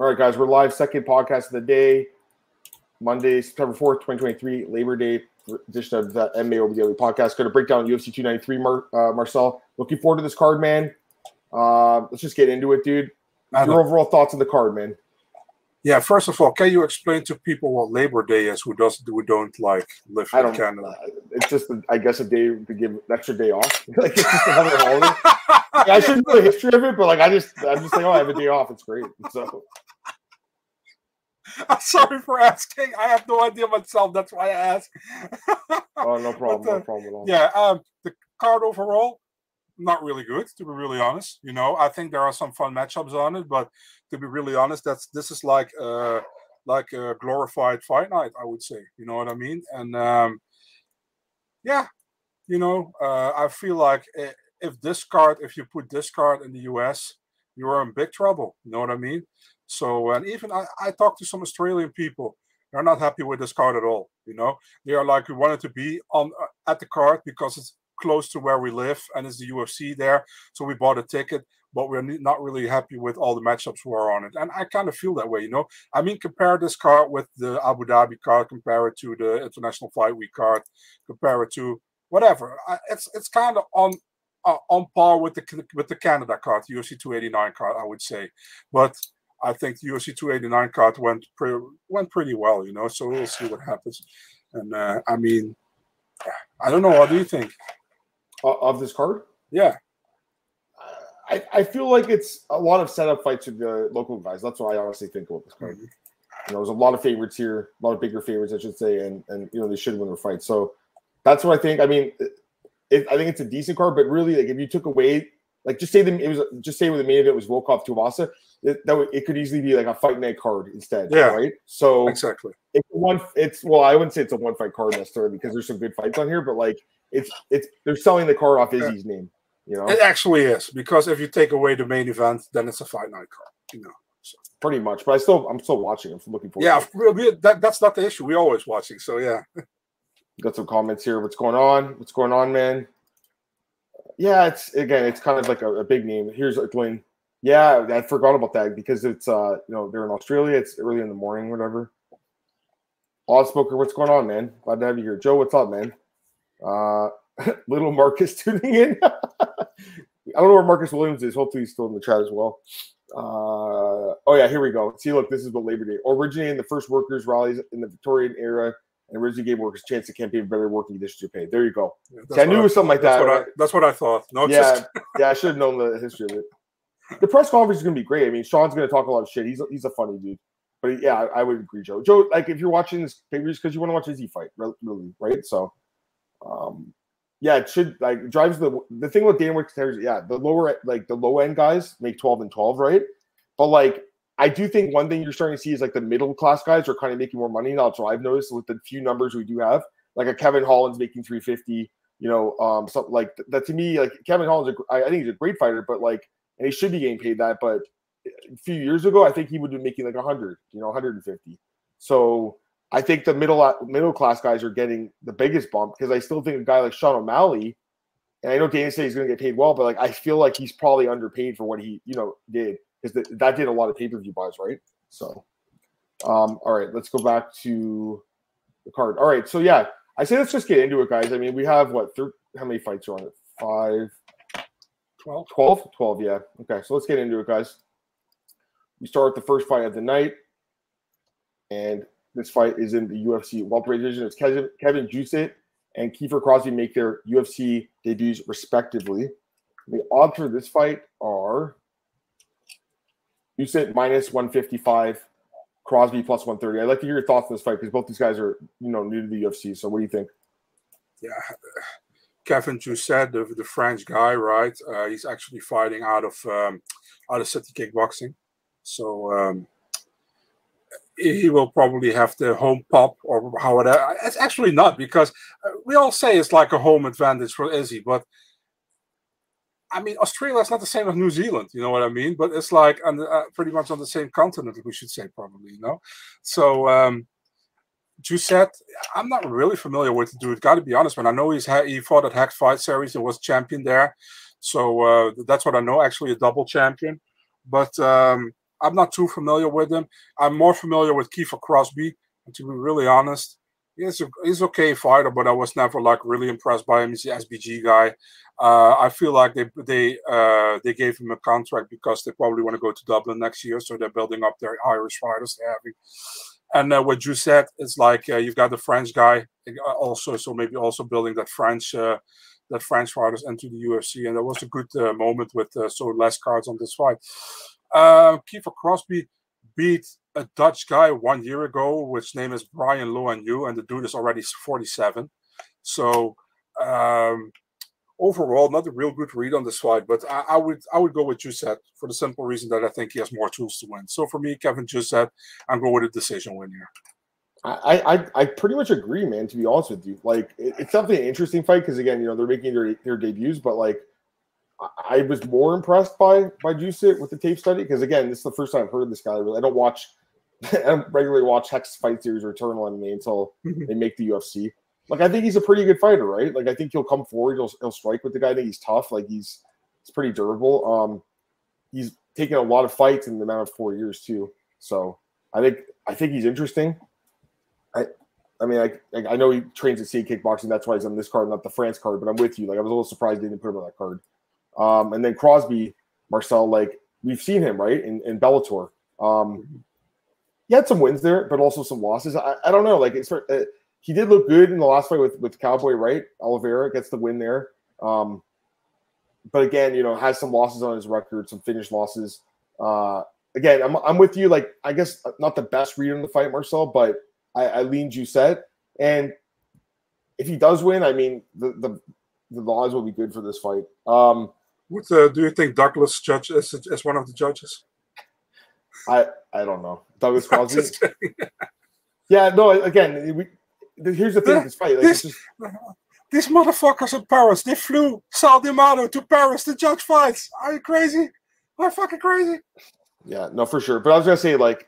All right, guys, we're live. Second podcast of the day, Monday, September 4th, 2023, Labor Day edition of the MMA Over the Daily podcast. Going to break down UFC 293, Mar- uh, Marcel. Looking forward to this card, man. Uh, let's just get into it, dude. Your overall thoughts on the card, man. Yeah, first of all, can you explain to people what Labor Day is who doesn't who don't like live in. Canada? Uh, it's just, I guess, a day to give an extra day off. like it's just another holiday. I shouldn't know the history of it, but like I just, I'm just like, oh, I have a day off. It's great. So I'm sorry for asking. I have no idea myself. That's why I ask. Oh, no problem. But, uh, no problem yeah, um, the card overall, not really good, to be really honest. You know, I think there are some fun matchups on it, but to be really honest, that's this is like uh like a glorified fight night, I would say. You know what I mean? And um yeah, you know, uh, I feel like i- if this card, if you put this card in the US, you're in big trouble. You know what I mean? So, and even I, I talked to some Australian people. They're not happy with this card at all. You know, they are like, we wanted to be on uh, at the card because it's close to where we live and it's the UFC there. So we bought a ticket, but we're not really happy with all the matchups who are on it. And I kind of feel that way. You know, I mean, compare this card with the Abu Dhabi card, compare it to the International Fight Week card, compare it to whatever. I, it's it's kind of on uh, on par with the with the Canada card, UFC 289 card, I would say. But I think the UFC 289 card went pre- went pretty well, you know. So we'll see what happens. And uh, I mean, I don't know. What do you think? Uh, of this card, Yeah, I, I feel like it's a lot of setup fights with the local guys. That's what I honestly think about this card. Mhm. You know, there's a lot of favorites here, a lot of bigger favorites, I should say, and and you know they should win their fight. So that's what I think. I mean, it, I think it's a decent card, but really, like if you took away, like just say the it was just say with the main event was Volkov Tuivasa, it, that would, it could easily be like a fight night card instead. Yeah. right. So exactly. it's one. It's well, I wouldn't say it's a one fight card necessarily because there's some good fights on here, but like it's it's they're selling the card off Izzy's name. You know, It actually is because if you take away the main event, then it's a fight night card. You know. So, pretty much. But I still I'm still watching. I'm looking forward. yeah, to it. we- we- that, that's not the issue. We're always watching. So yeah, got some comments here. What's going on? What's going on, man? Yeah, it's again, it's kind of like a, a big name. Here's Glenn. Yeah, I forgot about that because it's uh, you know, they're in Australia. It's early in the morning, whatever. Odspoker, what's going on, man? Glad to have you here. Joe, what's up, man? Uh, little Marcus tuning in. I don't know where Marcus Williams is. Hopefully, he's still in the chat as well. Uh, oh yeah, here we go. See, look, this is what Labor Day originating the first workers' rallies in the Victorian era, and originally gave workers a chance to campaign for better working conditions to pay. There you go. that's See, I knew it was something like that's that. what I, that's what I thought. No, yeah, just yeah, I should have known the history of it. The press conference is going to be great. I mean, Sean's going to talk a lot of shit. He's a, he's a funny dude. But yeah, I, I would agree, Joe. Joe, like if you're watching this paper, because you want to watch Izzy fight, really, right? So, um, yeah, it should like drives the the thing with Dana White contenders. Yeah, the lower like the low end guys make 12 and 12, right? But like, I do think one thing you're starting to see is like the middle class guys are kind of making more money now. So I've noticed with the few numbers we do have, like a Kevin Holland's making 350. You know, um, something like that to me, like Kevin Holland's, I think he's a great fighter, but like, and he should be getting paid that. But a few years ago, I think he would be making like 100, you know, 150. So I think the middle middle class guys are getting the biggest bump because I still think a guy like Sean O'Malley, and I know Dana said he's going to get paid well, but like I feel like he's probably underpaid for what he you know did because th- that did a lot of pay per view buys, right? So, um, all right, let's go back to the card. All right, so yeah, I say let's just get into it, guys. I mean, we have what? Thir- how many fights are on it? Five. 12. 12? 12, yeah. Okay, so let's get into it, guys. We start with the first fight of the night. And this fight is in the UFC welterweight division. It's Kevin, Kevin and Kiefer Crosby make their UFC debuts respectively. The odds for this fight are Jousset minus 155, Crosby plus 130. I'd like to hear your thoughts on this fight because both these guys are, you know, new to the UFC. So what do you think? yeah, Kevin Jousset, the, the French guy, right? Uh, he's actually fighting out of um, out of City Kickboxing, so um, he will probably have the home pop or however. It's actually not because uh, we all say it's like a home advantage for Izzy, but I mean Australia is not the same as New Zealand. You know what I mean? But it's like the, uh, pretty much on the same continent, we should say probably. You know, so. Um, Jousset, I'm not really familiar with the dude. Got to be honest, man. I know he's ha- he fought at Hex Fight Series and was champion there, so uh, that's what I know. Actually, a double champion. But um, I'm not too familiar with him. I'm more familiar with Kiefer Crosby. And to be really honest, he's a he's okay fighter, but I was never like really impressed by him. He's the SBG guy. Uh, I feel like they they uh, they gave him a contract because they probably want to go to Dublin next year, so they're building up their Irish fighters they're having. And uh, what you said is like uh, you've got the French guy uh, also, so maybe also building that French uh, that French fighters into the UFC, and that was a good moment with so less cards on this fight. Uh, Kiefer Crosby beat a Dutch guy one year ago, which name is Brian Loannou, and the dude is already 47. So um, overall, not a real good read on this fight, but I, I, would I would go with Jousset for the simple reason that I think he has more tools to win. So for me, Kevin Jousset, I'm going with a decision win here. I, I I pretty much agree, man. To be honest with you, like it, it's definitely an interesting fight because again, you know, they're making their their debuts, but like I was more impressed by by Jousset with the tape study because again, this is the first time I've heard of this guy. Really, I don't watch, I don't regularly watch Hex Fight Series or Eternal MMA until mm-hmm. they make the UFC. Like I think he's a pretty good fighter, right? Like I think he'll come forward, he'll, he'll strike with the guy. I think he's tough. Like he's he's pretty durable. Um, he's taken a lot of fights in the amount of four years too. So I think I think he's interesting. I I mean I I know he trains at City Kickboxing. That's why he's on this card, not the France card. But I'm with you. Like I was a little surprised they didn't put him on that card. Um, and then Crosby, Marcel, like we've seen him right in, in Bellator. Um, he had some wins there, but also some losses. I, I don't know. Like it's uh, he did look good in the last fight with with Cowboy, right? Oliveira gets the win there. Um, but again, you know, has some losses on his record, some finished losses. Uh, again, I'm, I'm with you. Like, I guess not the best read in the fight, Marcel, but I, I lean Jousset. And if he does win, I mean, the, the, the laws will be good for this fight. Um, what uh, do you think Douglas judge as, as one of the judges? I I don't know Douglas Crosby. yeah, no. Again, we, here's the thing: this fight, like, this, just... these motherfuckers in Paris, they flew Sal D'Amato to Paris to judge fights. Are you crazy? Am I fucking crazy? Yeah, no, for sure. But I was gonna say, like,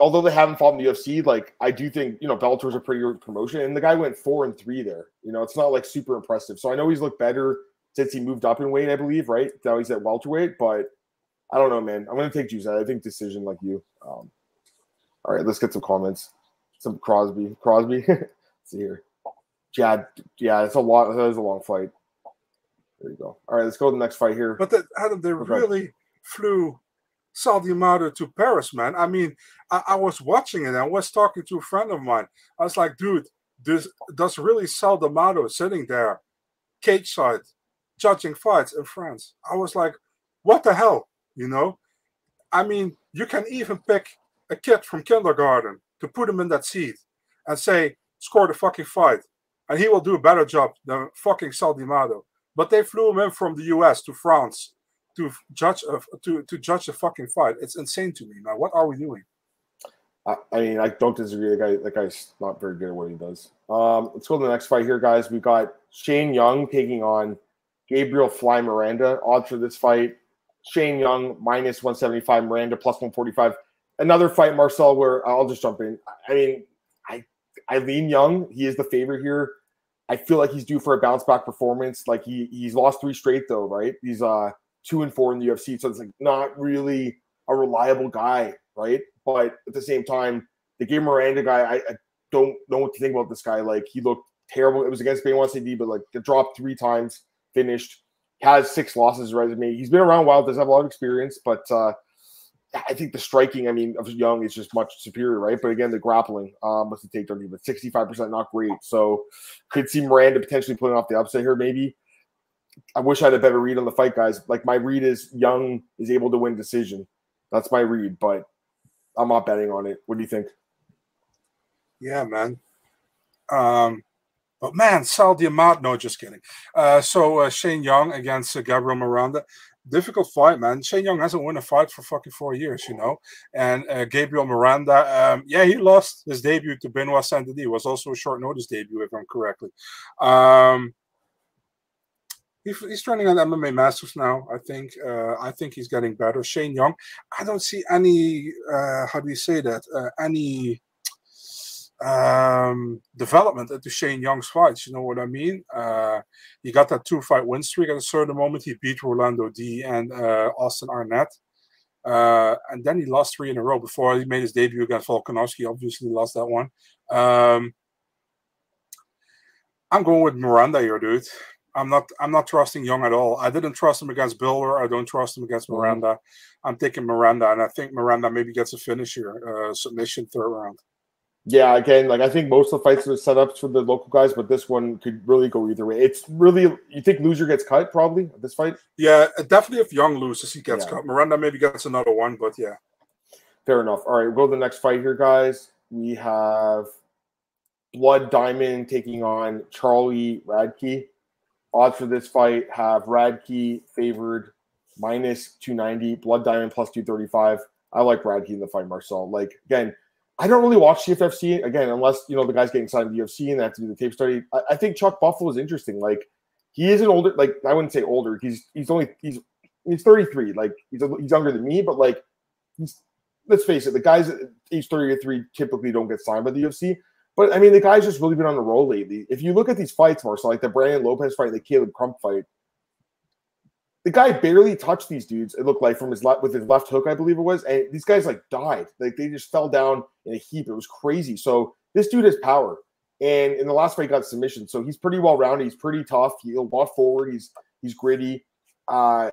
although they haven't fought in the UFC, like, I do think you know Bellator's a pretty good promotion, and the guy went four and three there. You know, it's not like super impressive. So I know he's looked better since he moved up in weight, I believe, right? Now he's at welterweight, but I don't know, man. I'm gonna take Jousset. I think decision like you. Um, all right, let's get some comments. Some Crosby, Crosby. see here. Yeah, yeah, it's a lot. That is a long fight. There you go. All right, let's go to the next fight here. But the, Adam, they okay. really flew Sal D'Amato to Paris, man. I mean, I, I, was watching it. I was talking to a friend of mine. I was like, dude, this does really Sal D'Amato sitting there, cage side, judging fights in France. I was like, what the hell? You know? I mean, you can even pick a kid from kindergarten to put him in that seat and say, score the fucking fight. And he will do a better job than fucking Sal D'Amato. But they flew him in from the US to France to judge a, to, to judge the fucking fight. It's insane to me, man. What are we doing? I, mean, I don't disagree. The guy, that guy's not very good at what he does. Um, let's go to the next fight here, guys. We've got Shane Young taking on Gabriel Fly Miranda. Odds for this fight Shane Young minus 175, Miranda plus 145. Another fight, Marcel, where I'll just jump in. I mean, I I lean Young. He is the favorite here. I feel like he's due for a bounce back performance. Like he he's lost three straight though, right? He's uh two and four in the UFC, so it's like not really a reliable guy, right? But at the same time, the Game Miranda guy, I, I, don't know what to think about this guy. Like he looked terrible. It was against Benoit Saint-Denis, but like dropped three times finished, has six losses resume. He's been around a while, does have a lot of experience, but uh, I think the striking, I mean, of Young is just much superior, right? But again, the grappling um, was the takedown, but 65% not great. So could see Miranda potentially pulling off the upset here, maybe. I wish I had a better read on the fight, guys. Like my read is Young is able to win decision. That's my read, but I'm not betting on it. What do you think? Yeah, man. Um, but man, Sal D'Amato, no, just kidding. Uh, so uh, Shane Young against uh, Gabriel Miranda. Difficult fight, man. Shane Young hasn't won a fight for fucking four years, you know. And uh, Gabriel Miranda, um, yeah, he lost his debut to Benoit Saint-Denis. Was also a short notice debut, if I'm correctly. Um, he, he's training on MMA Masters now. I think. Uh, I think he's getting better. Shane Young. I don't see any. Uh, how do you say that? Uh, any um, development into Shane Young's fights. You know what I mean? Uh, he got that two fight win streak at a certain moment. He beat Rolando Dy and uh, Austin Arnett. Uh, and then he lost three in a row before he made his debut against Volkanovski. Obviously, lost that one. Um, I'm going with Miranda here, dude. I'm not. I'm not trusting Young at all. I didn't trust him against Bilder. I don't trust him against mm-hmm. Miranda. Mm-hmm. I'm taking Miranda, and I think Miranda maybe gets a finish here, uh, submission third round. Yeah, again, like I think most of the fights are set up for the local guys, but this one could really go either way. It's really you think loser gets cut probably this fight. Yeah, definitely. If Young loses, he gets yeah. cut. Miranda maybe gets another one, but yeah. Fair enough. All right, we'll go to the next fight here, guys. We have Blood Diamond taking on Charlie Radtke. Odds for this fight have Radtke favored minus 290, Blood Diamond plus 235. I like Radtke in the fight, Marcel. Like, again, I don't really watch CFFC again, unless you know the guy's getting signed to the UFC and they have to do the tape study. I, I, think Chuck Buffalo is interesting. Like he is an older, like I wouldn't say older. He's he's only he's he's 33. Like he's a, he's younger than me, but like he's let's face it, the guys at age 33 typically don't get signed by the UFC. But I mean, the guy's just really been on the roll lately. If you look at these fights, Marcel, like the Brandon Lopez fight, the Caleb Crump fight, the guy barely touched these dudes. It looked like from his left with his left hook, I believe it was, and these guys like died. Like they just fell down in a heap. It was crazy. So this dude has power, and in the last fight, he got submission. So he's pretty well rounded. He's pretty tough. He'll walk forward. He's he's gritty, uh,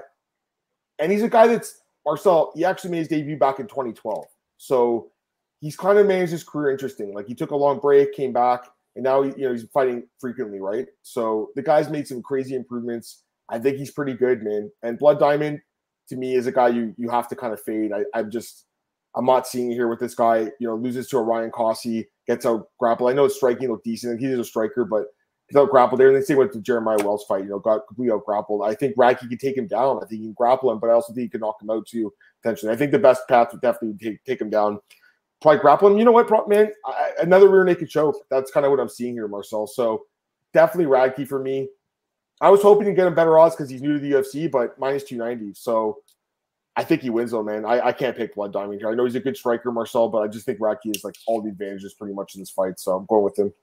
and he's a guy that's Marcel. He actually made his debut back in 2012. So he's kind of managed his career interesting. Like he took a long break, came back, and now you know he's fighting frequently, right? So the guy's made some crazy improvements I think he's pretty good, man. And Blood Diamond, to me, is a guy you you have to kind of fade. I, I'm just I'm not seeing here with this guy. You know, loses to a Ryan Cossey, gets out grapple. I know it's striking look decent. He's a striker, but he's out grappled there. And the same with the Jeremiah Wells fight. You know, got completely out grappled. I think Radtke can take him down. I think he can grapple him, but I also think he can knock him out too. Potentially, I think the best path would definitely take take him down. Probably grapple him. You know what, man? I, another rear naked choke. That's kind of what I'm seeing here, Marcel. So definitely Radtke for me. I was hoping to get him better odds because he's new to the UFC, but minus 290. So I think he wins though, man. I, I can't pick Blood Diamond here. I know he's a good striker, Marcel, but I just think Rocky is like all the advantages pretty much in this fight. So I'm going with him.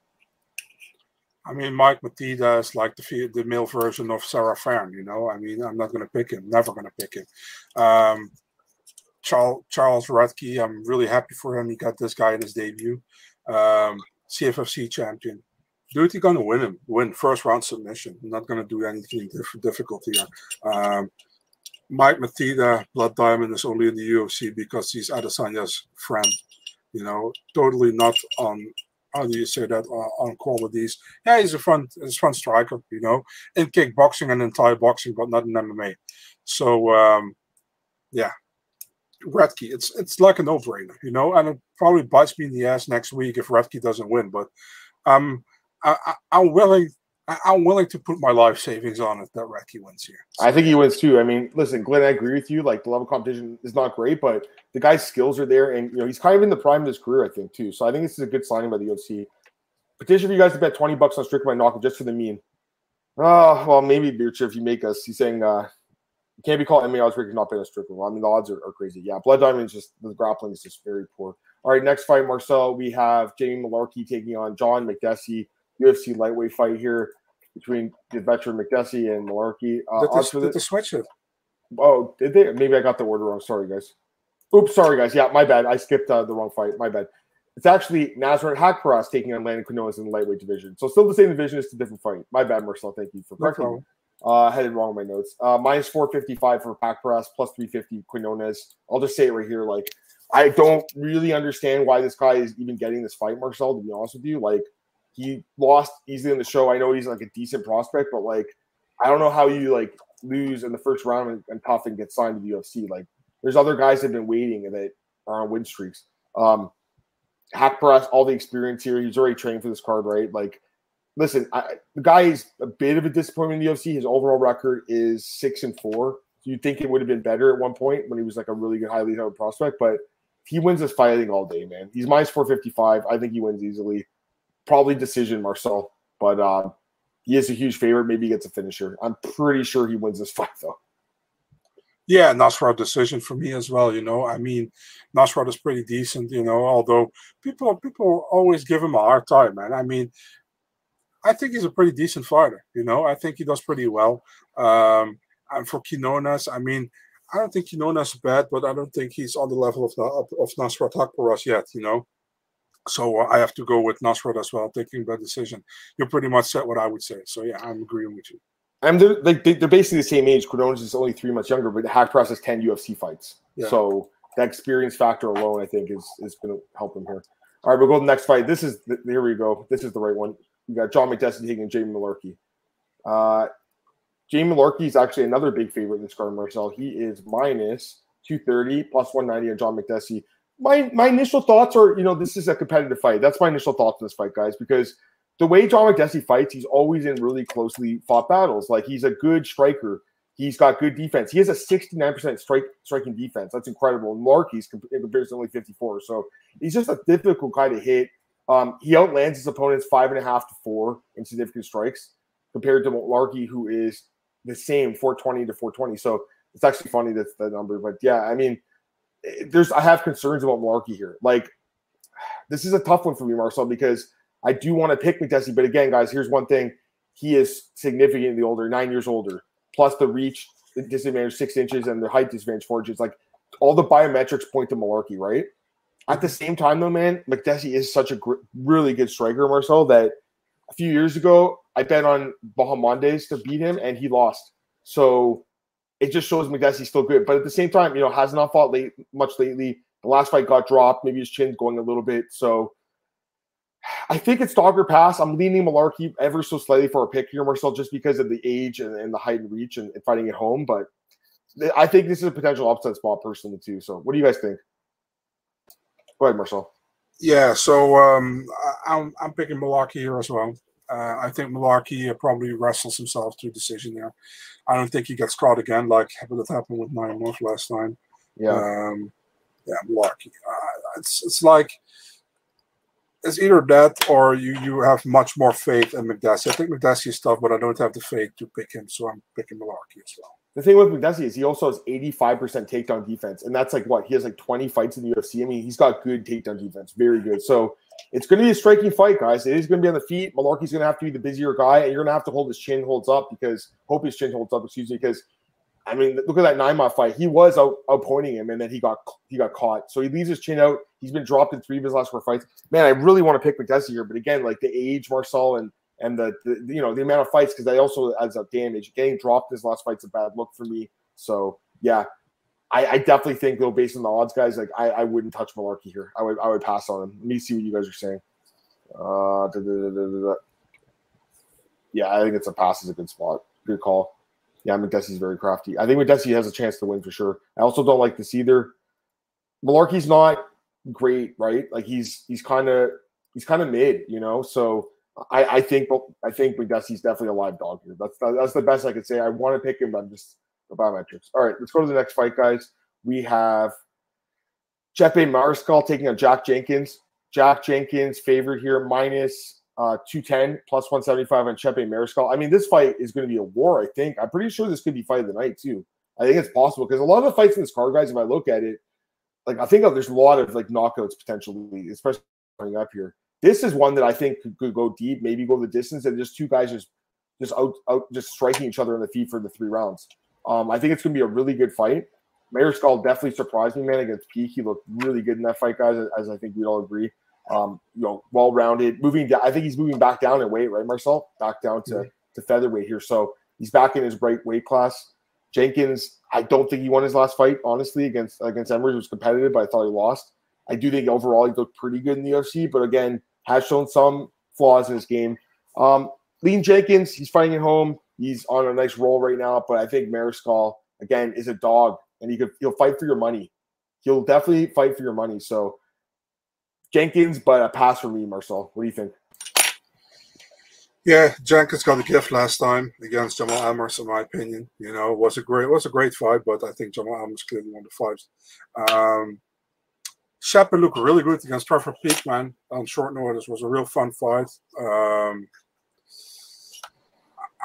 I mean, Mike Mathetha is like the the male version of Sarah Fan. You know, I mean, I'm not going to pick him. Never going to pick him. Um, Charles Charles Radtke, I'm really happy for him. He got this guy in his debut. Um, CFFC champion dude, you're gonna win him. Win first round submission. I'm not gonna do anything diff- difficult here. Um, Mike Mathetha, Blood Diamond, is only in the UFC because he's Adesanya's friend. You know, totally not on. How do you say that uh, on qualities? Yeah, he's a fun, he's a fun striker. You know, in kickboxing and Thai boxing, but not in MMA. So, um, yeah, Radtke, it's it's like a no-brainer, you know, and it probably bites me in the ass next week if Radtke doesn't win. But um, I, am willing. I'm willing to put my life savings on it that Radtke wins here. So. I think he wins too. I mean, listen, Glenn, I agree with you. Like the level competition is not great, but the guy's skills are there, and you know he's kind of in the prime of his career, I think, too. So I think this is a good signing by the UFC. Petition for you guys to bet twenty bucks on Strickland knockout just for the meme. Oh well, maybe Beercher if you make us. He's saying uh, you can't be called MMA odds breakers not betting on Strickland. Well, I mean the odds are, are crazy. Yeah, Blood Diamond is just the grappling is just very poor. All right, next fight, Marcel. We have Jamie Mullarkey taking on John Makdessi. UFC lightweight fight here between the veteran Makdessi and Mullarkey. Uh, did, the, did the switch it? Oh, did they? Maybe I got the order wrong. Sorry, guys. Oops, sorry, guys. Yeah, my bad. I skipped uh, the wrong fight. My bad. It's actually Nasrat Haqparast taking on Landon Quinones in the lightweight division. So still the same division, it's a different fight. My bad, Marcel. Thank you for correcting no me. Uh, headed wrong in my notes. Uh, minus 455 for Haqparast, plus 350 Quinones. I'll just say it right here. Like, I don't really understand why this guy is even getting this fight, Marcel, to be honest with you. Like, he lost easily in the show. I know he's like a decent prospect, but like I don't know how you like lose in the first round and, and tough and get signed to the UFC. Like there's other guys that have been waiting that are on win streaks. Um Haqparast, all the experience here. He's already trained for this card, right? Like, listen, I, the guy is a bit of a disappointment in the UFC. His overall record is six and four. You'd think it would have been better at one point when he was like a really good, highly touted prospect, but he wins this fight, I think, all day, man. He's minus 455. I think he wins easily probably decision, Marcel. But uh, he is a huge favorite. Maybe he gets a finisher. I'm pretty sure he wins this fight, though. Yeah, Nasrat decision for me as well. You know, I mean, Nasrat is pretty decent. You know, although people people always give him a hard time, man. I mean, I think he's a pretty decent fighter. You know, I think he does pretty well. Um, and for Quinones, I mean, I don't think Quinones is bad, but I don't think he's on the level of of, of Nasrat yet. You know, so uh, I have to go with Nasrat as well, taking that decision. you're pretty much said what I would say. So yeah, I'm agreeing with you. And they're like they're basically the same age. Quinones is only three months younger, but Haqparast has ten UFC fights. Yeah. So that experience factor alone, I think, is is going to help him here. All right, we'll go to the next fight. This is the, here we go. This is the right one. We got John Makdessi taking Jamie Mullarkey. Uh, Jamie Mullarkey is actually another big favorite in this card, Marcel. He is minus 230 plus 190 on John Makdessi. My my initial thoughts are, you know, this is a competitive fight. That's my initial thoughts on this fight, guys, because the way John Makdessi fights, he's always in really closely fought battles. Like he's a good striker. He's got good defense. He has a 69% strike striking defense. That's incredible. And Marky's in comparison only 54. So he's just a difficult guy to hit. Um, he outlands his opponents five and a half to four in significant strikes compared to Larky, who is the same 420 to 420. So it's actually funny that's the number. But yeah, I mean, there's I have concerns about Larky here. Like, this is a tough one for me, Marcel, because I do want to pick Makdessi. But again, guys, here's one thing: he is significantly older, nine years older, plus the reach the disadvantage six inches and the height disadvantage four inches. Like all the biometrics point to Mullarkey, right? At the same time, though, man, Makdessi is such a gr- really good striker, Marcel, that a few years ago I bet on Bahamondes to beat him, and he lost. So it just shows Makdessi's still good. But at the same time, you know, has not fought late much lately. The last fight got dropped. Maybe his chin's going a little bit. So I think it's dogger pass. I'm leaning Mullarkey ever so slightly for a pick here, Marcel, just because of the age and, and the height and reach and, and, fighting at home. But I think this is a potential upset spot personally too. So what do you guys think? Go ahead, Marcel. Yeah, so um, I'm I'm picking Mullarkey here as well. Uh, I think Mullarkey probably wrestles himself to a decision there. I don't think he gets caught again like what happened with Nine North last time. Yeah, um, yeah, Mullarkey. Uh, it's it's like it's either that or you you have much more faith in Makdessi. I think Makdessi is tough, but I don't have the faith to pick him, so I'm picking Mullarkey as well. The thing with Makdessi is he also has 85% takedown defense, and that's like what he has like 20 fights in the UFC. I mean, he's got good takedown defense, very good. So it's going to be a striking fight, guys. It is going to be on the feet. Mullarkey's going to have to be the busier guy, and you're going to have to hold his chin holds up because hope his chin holds up. Excuse me, because I mean, look at that Naimov fight. He was out, outpointing him, and then he got he got caught. So he leaves his chin out. He's been dropped in three of his last four fights. Man, I really want to pick Makdessi here, but again, like the age, Marcel, and and the, the you know the amount of fights because that also adds up damage. Getting dropped in his last fight's a bad look for me. So yeah, I, I, definitely think though, based on the odds, guys, like I, I wouldn't touch Mullarkey here. I would I would pass on him. Let me see what you guys are saying. Uh, yeah, I think it's a pass is a good spot. Good call. Yeah, Makdessi's very crafty. I think Makdessi has a chance to win for sure. I also don't like this either. Mullarkey's not great, right? Like he's he's kind of he's kind of mid, you know. So I, I think I think Makdessi's definitely a live dog here. That's that's the best I could say. I want to pick him, but I'm just the biometrics. All right, let's go to the next fight, guys. We have Chepe Mariscal taking on Jack Jenkins. Jack Jenkins favored here, minus, uh, 210, plus 175 on Chepe Mariscal. I mean, this fight is going to be a war, I think. I'm pretty sure this could be fight of the night, too. I think it's possible because a lot of the fights in this card, guys, if I look at it, like I think there's a lot of like knockouts potentially, especially coming up here. This is one that I think could, could go deep, maybe go the distance, and just two guys just just out, out just striking each other in the feet for the three rounds. Um, I think it's going to be a really good fight. Mariscal definitely surprised me, man, against Peek. He looked really good in that fight, guys, as I think we'd all agree. Um, you know, well rounded. Moving down, I think he's moving back down in weight, right, Marcel? Back down to, mm-hmm. to featherweight here. So he's back in his right weight class. Jenkins, I don't think he won his last fight, honestly, against against Emmers. It was competitive, but I thought he lost. I do think overall he looked pretty good in the UFC, but again, has shown some flaws in his game. Um, Lean Jenkins, he's fighting at home. He's on a nice roll right now, but I think Mariscal again is a dog, and he could he'll fight for your money. He'll definitely fight for your money. So Jenkins, but a pass for me, Marcel. What do you think? Yeah, Jenkins got a gift last time against Jamal Emmers, in my opinion. You know, was a great, was a great fight, but I think Jamal Emmers clearly won the fight. Um, Shepard looked really good against Trevor Peek, man, on short notice. Was a real fun fight. Um,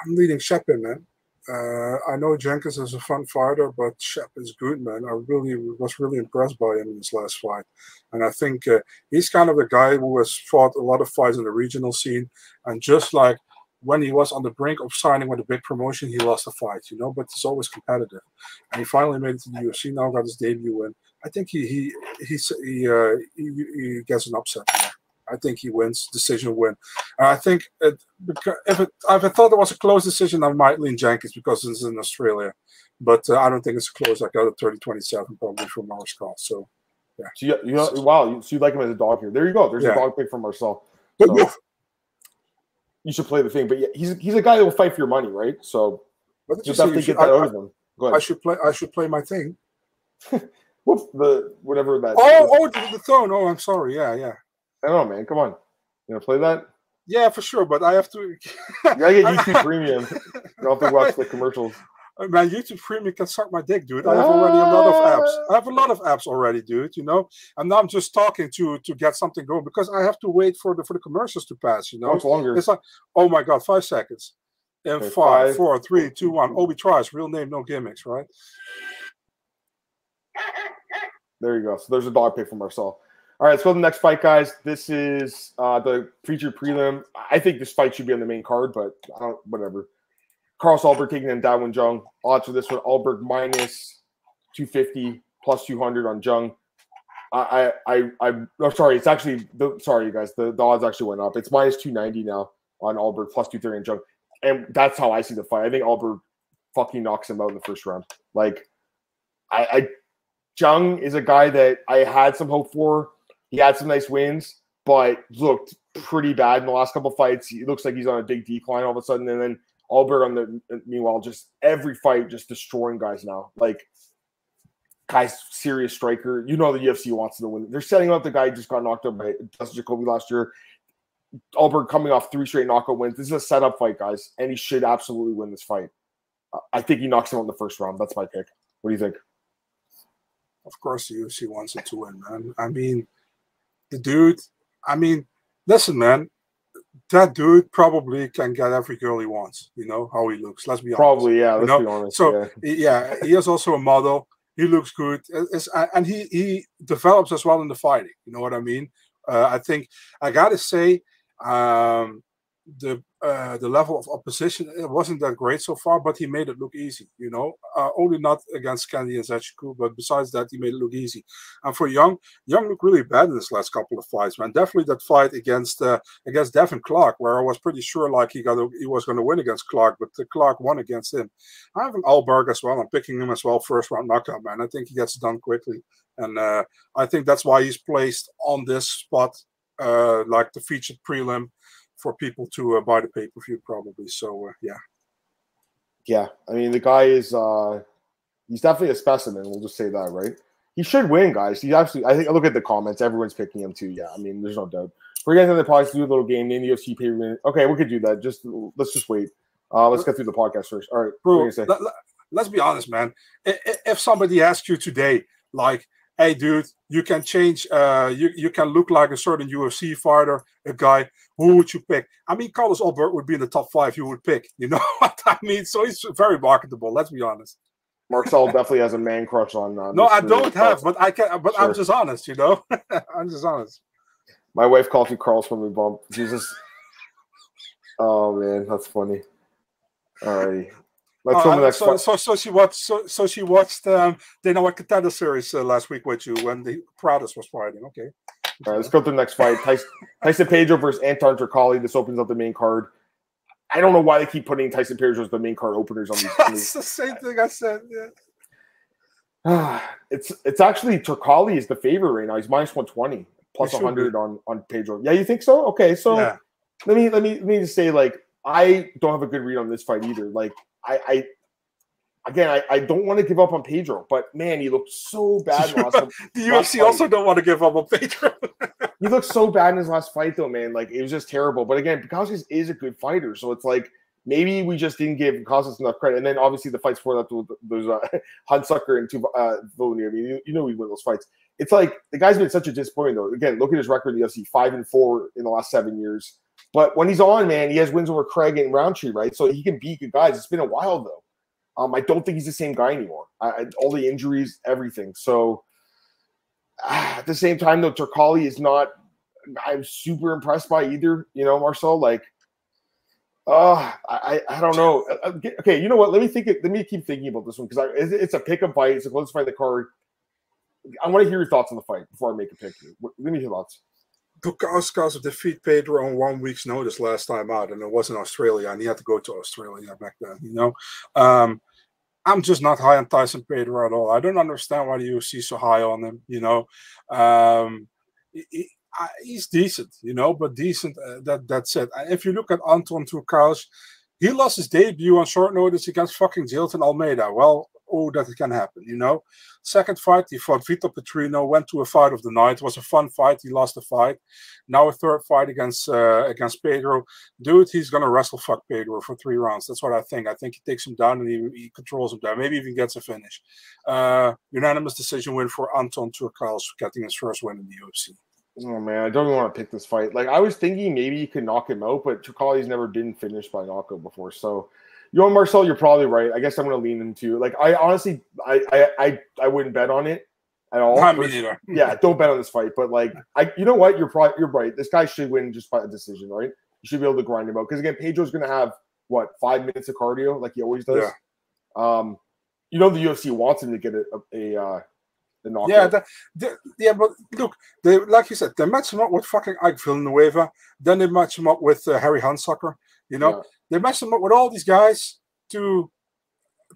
I'm leading Shep in, man. Uh, I know Jenkins is a fun fighter, but Shep is good, man. I really was really impressed by him in his last fight, and I think uh, he's kind of a guy who has fought a lot of fights in the regional scene, and just like when he was on the brink of signing with a big promotion, he lost a fight, you know. But it's always competitive, and he finally made it to the UFC. Now got his debut win. I think he he he uh, he, he gets an upset. I think he wins decision win. And I think it, if it if I thought it was a close decision, I might lean Jenkins because it's in Australia, but uh, I don't think it's close. I got a 30-27 probably from Marcel. So yeah. So you, you know, wow, you, so you like him as a dog here. There you go. There's yeah. a dog pick from Marcel. So you should play the thing, but yeah, he's he's a guy that will fight for your money, right? So you definitely get that I, out of him. Go ahead. I should play. I should play my thing. What's the whatever that? Oh, oh, the, the throne. Oh, I'm sorry. Yeah, yeah. I don't know, man. Come on. You gonna play that? Yeah, for sure. But I have to. gotta get YouTube Premium. You don't have to watch the commercials. Uh, man, YouTube Premium can suck my dick, dude. I have already a lot of apps. Ah. I have a lot of apps already, dude. You know, and now I'm just talking to to get something going because I have to wait for the for the commercials to pass. You know, it's longer. It's like, oh my god, five seconds. And okay, five, five, four, three, two, one. Obi tries. Real name, no gimmicks, right? There you go. So there's a dog pick from Marcel. All right, let's go to the next fight, guys. This is uh, the featured prelim. I think this fight should be on the main card, but I don't, whatever. Carlos Ulberg taking in Da Woon Jung. Odds for this one: Ulberg minus two fifty, plus two hundred on Jung. I, I, I, am oh, sorry. It's actually the sorry, you guys. The, the odds actually went up. It's minus two ninety now on Ulberg, plus two thirty on Jung, and that's how I see the fight. I think Ulberg fucking knocks him out in the first round. Like, I, I Jung is a guy that I had some hope for he had some nice wins, but looked pretty bad in the last couple fights. He looks like he's on a big decline all of a sudden. And then Ulberg on the uh, meanwhile, just every fight just destroying guys now. Like guy's serious striker. You know the UFC wants to win. They're setting up the guy who just got knocked out by Dustin Jacoby last year. Ulberg coming off three straight knockout wins. This is a setup fight, guys, and he should absolutely win this fight. I think he knocks him out in the first round. That's my pick. What do you think? Of course, the UFC wants it to win, man. I mean, the dude, I mean, listen, man, that dude probably can get every girl he wants. You know how he looks. Let's be honest. Probably, yeah. Let's you know? be honest. So yeah. yeah, he is also a model. He looks good, it's, and he he develops as well in the fighting. You know what I mean? Uh, I think I gotta say, um, the uh, the level of opposition it wasn't that great so far, but he made it look easy. You know, uh, only not against Kennedy Nzechukwu, but besides that, he made it look easy. And for Young, Young looked really bad in this last couple of fights, man. Definitely that fight against uh, against Devin Clark, where I was pretty sure like he got a, he was going to win against Clark, but the Clark won against him. I have an Ulberg as well. I'm picking him as well, first round knockout, man. I think he gets done quickly, and uh, I think that's why he's placed on this spot, uh, like the featured prelim for people to uh, buy the pay per view, probably. So uh, yeah. Yeah, I mean the guy is uh he's definitely a specimen. We'll just say that, right? He should win, guys. He absolutely. I think. Look at the comments. Everyone's picking him too. Yeah, I mean, there's no doubt. We're getting to the podcast. Do a little game. Name the UFC pay per Okay, we could do that. Just let's just wait. Uh, let's get through the podcast first. All right, bro. Let, us be honest, man. If somebody asks you today, like, hey dude you can change uh you, you can look like a certain ufc fighter a guy who would you pick i mean carlos Albert would be in the top five you would pick you know what i mean so he's very marketable let's be honest marcel definitely has a man crush on uh, no i don't have but i can but sure. i'm just honest you know i'm just honest my wife calls me carlos from the bump jesus oh man that's funny all right Let's uh, next so, so, so she watched. So, so she watched um, Dana White Contender Series uh, last week with you when the Pradas was fighting. Okay. All right, let's go to the next fight. Tyson, Tyson Pedro versus Anton Turkalj. This opens up the main card. I don't know why they keep putting Tyson Pedro as the main card openers on these. That's the same thing I said. Yeah. it's it's actually Turkalj is the favorite right now. He's minus one twenty plus one hundred on on Pedro. Yeah, you think so? Okay, so yeah. let me let me let me just say like I don't have a good read on this fight either. Like I, I again, I, I don't want to give up on Pedro, but man, he looked so bad. the UFC also don't want to give up on Pedro. he looked so bad in his last fight, though, man. Like it was just terrible. But again, Bukauskas is a good fighter, so it's like maybe we just didn't give Bukauskas enough credit. And then obviously the fights for that, there's uh, Hunsucker and two uh. I mean, you, you know we win those fights. It's like the guy's been such a disappointment, though. Again, look at his record in the UFC: five and four in the last seven years. But when he's on, man, he has wins over Craig and Rountree, right? So he can beat good guys. It's been a while though. Um, I don't think he's the same guy anymore. I, all the injuries, everything. So at the same time, though, Turkalj is not. I'm super impressed by either. You know, Marcel. Like, Uh, I I don't know. Uh, uh, okay, you know what? Let me think. Let me keep thinking about this one because it's, a pick 'em fight. It's a close fight. The card. I want to hear your thoughts on the fight before I make a pick. Let me hear your thoughts. Bukauskas defeat Pedro on one week's notice last time out, and it was in Australia, and he had to go to Australia back then. You know, um, I'm just not high on Tyson Pedro at all. I don't understand why the UFC so high on him. You know, um, he, he's decent, you know, but decent. Uh, that that's it. If you look at Anton Turkalj, he lost his debut on short notice against fucking Jailton Almeida. Well, oh, that it can happen, you know. Second fight, he fought Vitor Petrino, went to a fight of the night. It was a fun fight. He lost the fight. Now a third fight against uh, against Pedro. Dude, he's gonna wrestle fuck Pedro for three rounds. That's what I think. I think he takes him down and he, he controls him down. Maybe even gets a finish. Uh, unanimous decision win for Anton Turkalj, getting his first win in the UFC. Oh man, I don't even want to pick this fight. Like I was thinking maybe you could knock him out, but Turkalj's never been finished by knockout before. So you know, Marcel, you're probably right. I guess I'm gonna lean into like I honestly I I I, I wouldn't bet on it at all. Not me either. yeah, don't bet on this fight. But like I you know what? You're probably you're right. This guy should win just by a decision, right? You should be able to grind him out. Because again, Pedro's gonna have what five minutes of cardio, like he always does. Yeah. Um, you know the UFC wants him to get a, a, a uh, yeah, the, the, yeah, but look, they like you said, they match him up with fucking Ike Villanueva. Then they match him up with uh, Harry Hunsucker. You know, yeah. they match him up with all these guys to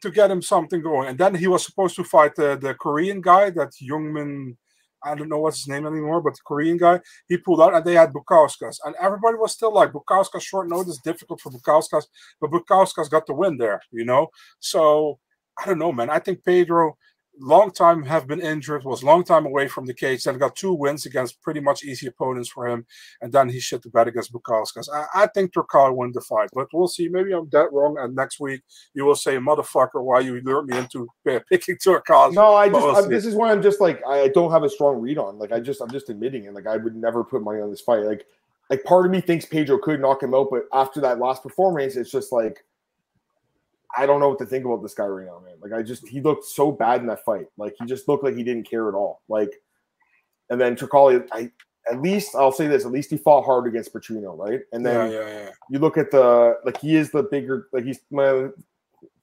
to get him something going. And then he was supposed to fight the, the Korean guy, that Youngman. I don't know what's his name anymore, but the Korean guy, he pulled out and they had Bukauskas. And everybody was still like, Bukauskas short notice, difficult for Bukauskas, but Bukauskas got the win there, you know? So I don't know, man. I think Pedro, long time have been injured, was long time away from the cage, then got two wins against pretty much easy opponents for him, and then he shit the bed against Bukauskas. I, I think Turkalj won the fight, but we'll see. Maybe I'm that wrong, and next week you will say, "Motherfucker, why you lured me into picking Turkalj?" No, I just we'll this is why I'm just like I don't have a strong read on. Like I just I'm just admitting it. Like I would never put money on this fight. Like like part of me thinks Pedro could knock him out, but after that last performance, it's just like I don't know what to think about this guy right now, man. Like I just he looked so bad in that fight. Like he just looked like he didn't care at all. Like and then Tricoli, I at least I'll say this, at least he fought hard against Petrino, right? And then yeah, yeah, yeah. you look at the like he is the bigger like he's my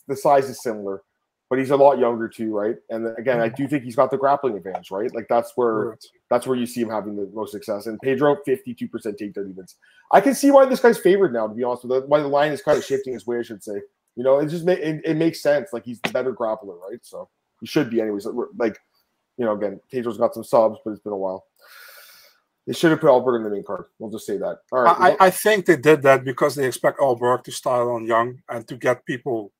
the size is similar, but he's a lot younger too, right? And again, I mm. do think he's got the grappling advantage, right? Like that's where right. that's where you see him having the most success. And Pedro, 52% takedown defense. I can see why this guy's favored now, to be honest with you. Why the line is kind of shifting his way, I should say. You know, it just ma- it, it makes sense. Like he's the better grappler, right? So he should be anyways. Like, you know, again, Pedro's got some subs, but it's been a while. They should have put Ulberg in the main card. We'll just say that. All right. I, I think they did that because they expect Ulberg to style on Young and to get people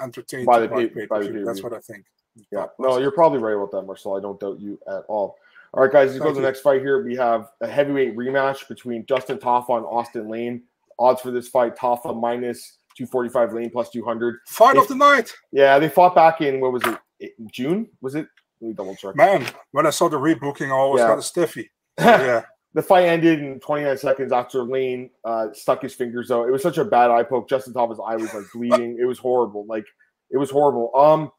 entertained by the, pay, by the That's what I think. Yeah. No, you're probably right about that, Marcel. I don't doubt you at all. All right, guys, let's go to the next fight here. We have a heavyweight rematch between Justin Tafa and Austin Lane. Odds for this fight, Tafa minus 245 lane plus 200. Fight of the night. Yeah, they fought back in, what was it, June? Was it? Let me double check. Man, when I saw the rebooking, I always yeah. got a stiffy. yeah. the fight ended in 29 seconds after Lane uh, stuck his fingers out. It was such a bad eye poke. Justin Tafa's eye was like bleeding. it was horrible. Like, it was horrible. Um,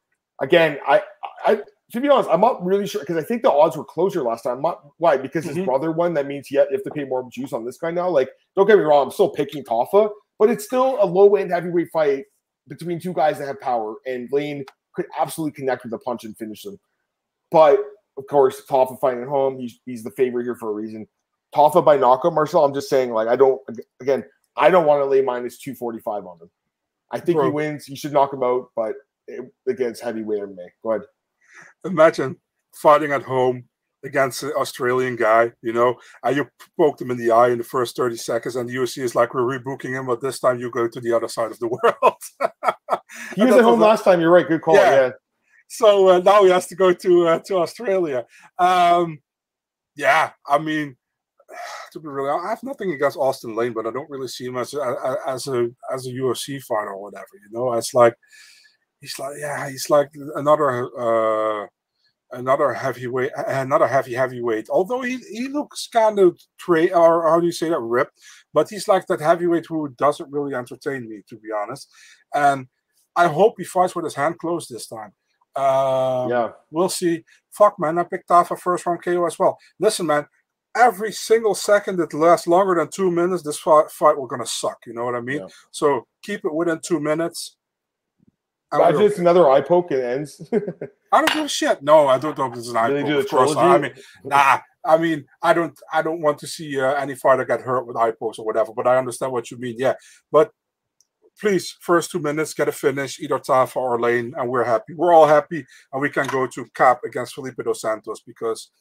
again, I, I, to be honest, I'm not really sure because I think the odds were closer last time. Not, why? Because his mm-hmm. brother won. That means yet you have to pay more juice on this guy now. Like, don't get me wrong, I'm still picking Tafa, but it's still a low end heavyweight fight between two guys that have power, and Lane could absolutely connect with a punch and finish them. But of course, Tafa fighting at home, he's, he's the favorite here for a reason. Tafa by knockout, Marcel. I'm just saying, like, I don't, again, I don't want to lay minus 245 on him. I think Bro. he wins. He should knock him out, but it, against heavyweight MMA. Go ahead. Imagine fighting at home against an Australian guy, you know, and you poked him in the eye in the first 30 seconds, and the UFC is like, we're rebooking him, but this time you go to the other side of the world. he was at home last time. You're right. Good call. Yeah. yeah. So uh, now he has to go to uh, to Australia. Um, yeah, I mean, to be really, I have nothing against Austin Lane, but I don't really see him as a, as a as a UFC fighter or whatever. You know, it's like he's like yeah, he's like another. Uh, another heavyweight, another heavy heavyweight. Although he, he looks kind of tra- or how do you say that ripped, but he's like that heavyweight who doesn't really entertain me, to be honest. And I hope he fights with his hand closed this time. Uh, yeah, we'll see. Fuck man, I picked off a first round KO as well. Listen, man, every single second that lasts longer than two minutes, this fight, fight we're gonna suck. You know what I mean? Yeah. So keep it within two minutes. And just another eye poke and ends. I don't give a shit. No, I don't know if this is an do the Of course. I mean, nah. I mean, I don't. I don't want to see uh, any fighter get hurt with eye pokes or whatever. But I understand what you mean. Yeah. But please, first two minutes, get a finish, either Tafa or Lane, and we're happy. We're all happy, and we can go to Kape against Felipe dos Santos because,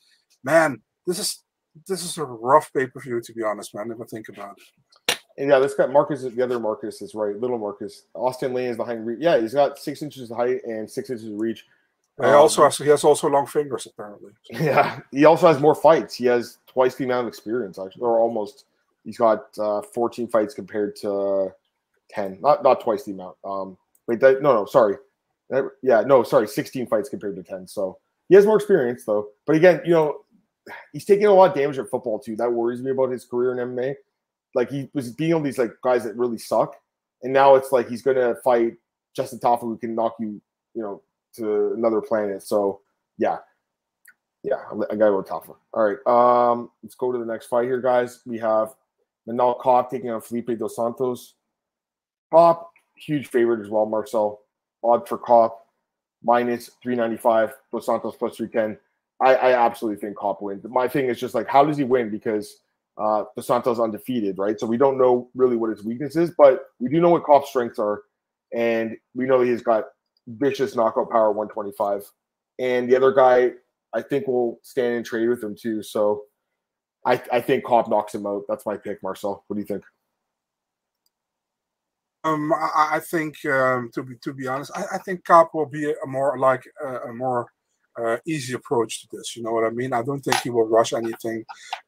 man, this is this is a rough pay per view to be honest, man. If I think about it. And yeah, this guy Marcus is the other Marcus is right. Little Marcus. Austen Lane is behind. Yeah, he's got six inches of height and six inches of reach. He Um, also has he has also long fingers apparently. Yeah, he also has more fights. He has twice the amount of experience, actually, or almost. He's got uh, 14 fights compared to 10. Not not twice the amount. Um, wait, that, no, no, sorry. That- yeah, no, sorry, 16 fights compared to 10. So he has more experience, though. But again, you know, he's taking a lot of damage at football too. That worries me about his career in MMA. Like he was being all these like guys that really suck, and now it's like he's gonna fight Justin Tafa who can knock you, you know, to another planet. So yeah, yeah, I gotta go Tafa. All right, um, let's go to the next fight here, guys. We have Manel Kape taking on Felipe dos Santos. Kape, huge favorite as well. Marcel, odd for Kape, minus 395. Dos Santos plus 310. I, I absolutely think Kape wins. My thing is just like, how does he win? Because uh, Santos undefeated, right? So we don't know really what his weakness is, but we do know what Kape's strengths are, and we know that he's got vicious knockout power, 125. And the other guy, I think, will stand and trade with him too. So I, I think Kape knocks him out. That's my pick, Marcel. What do you think? Um, I, I think um, to be to be honest, I, I think Kape will be a more like uh, a more uh, easy approach to this. You know what I mean? I don't think he will rush anything.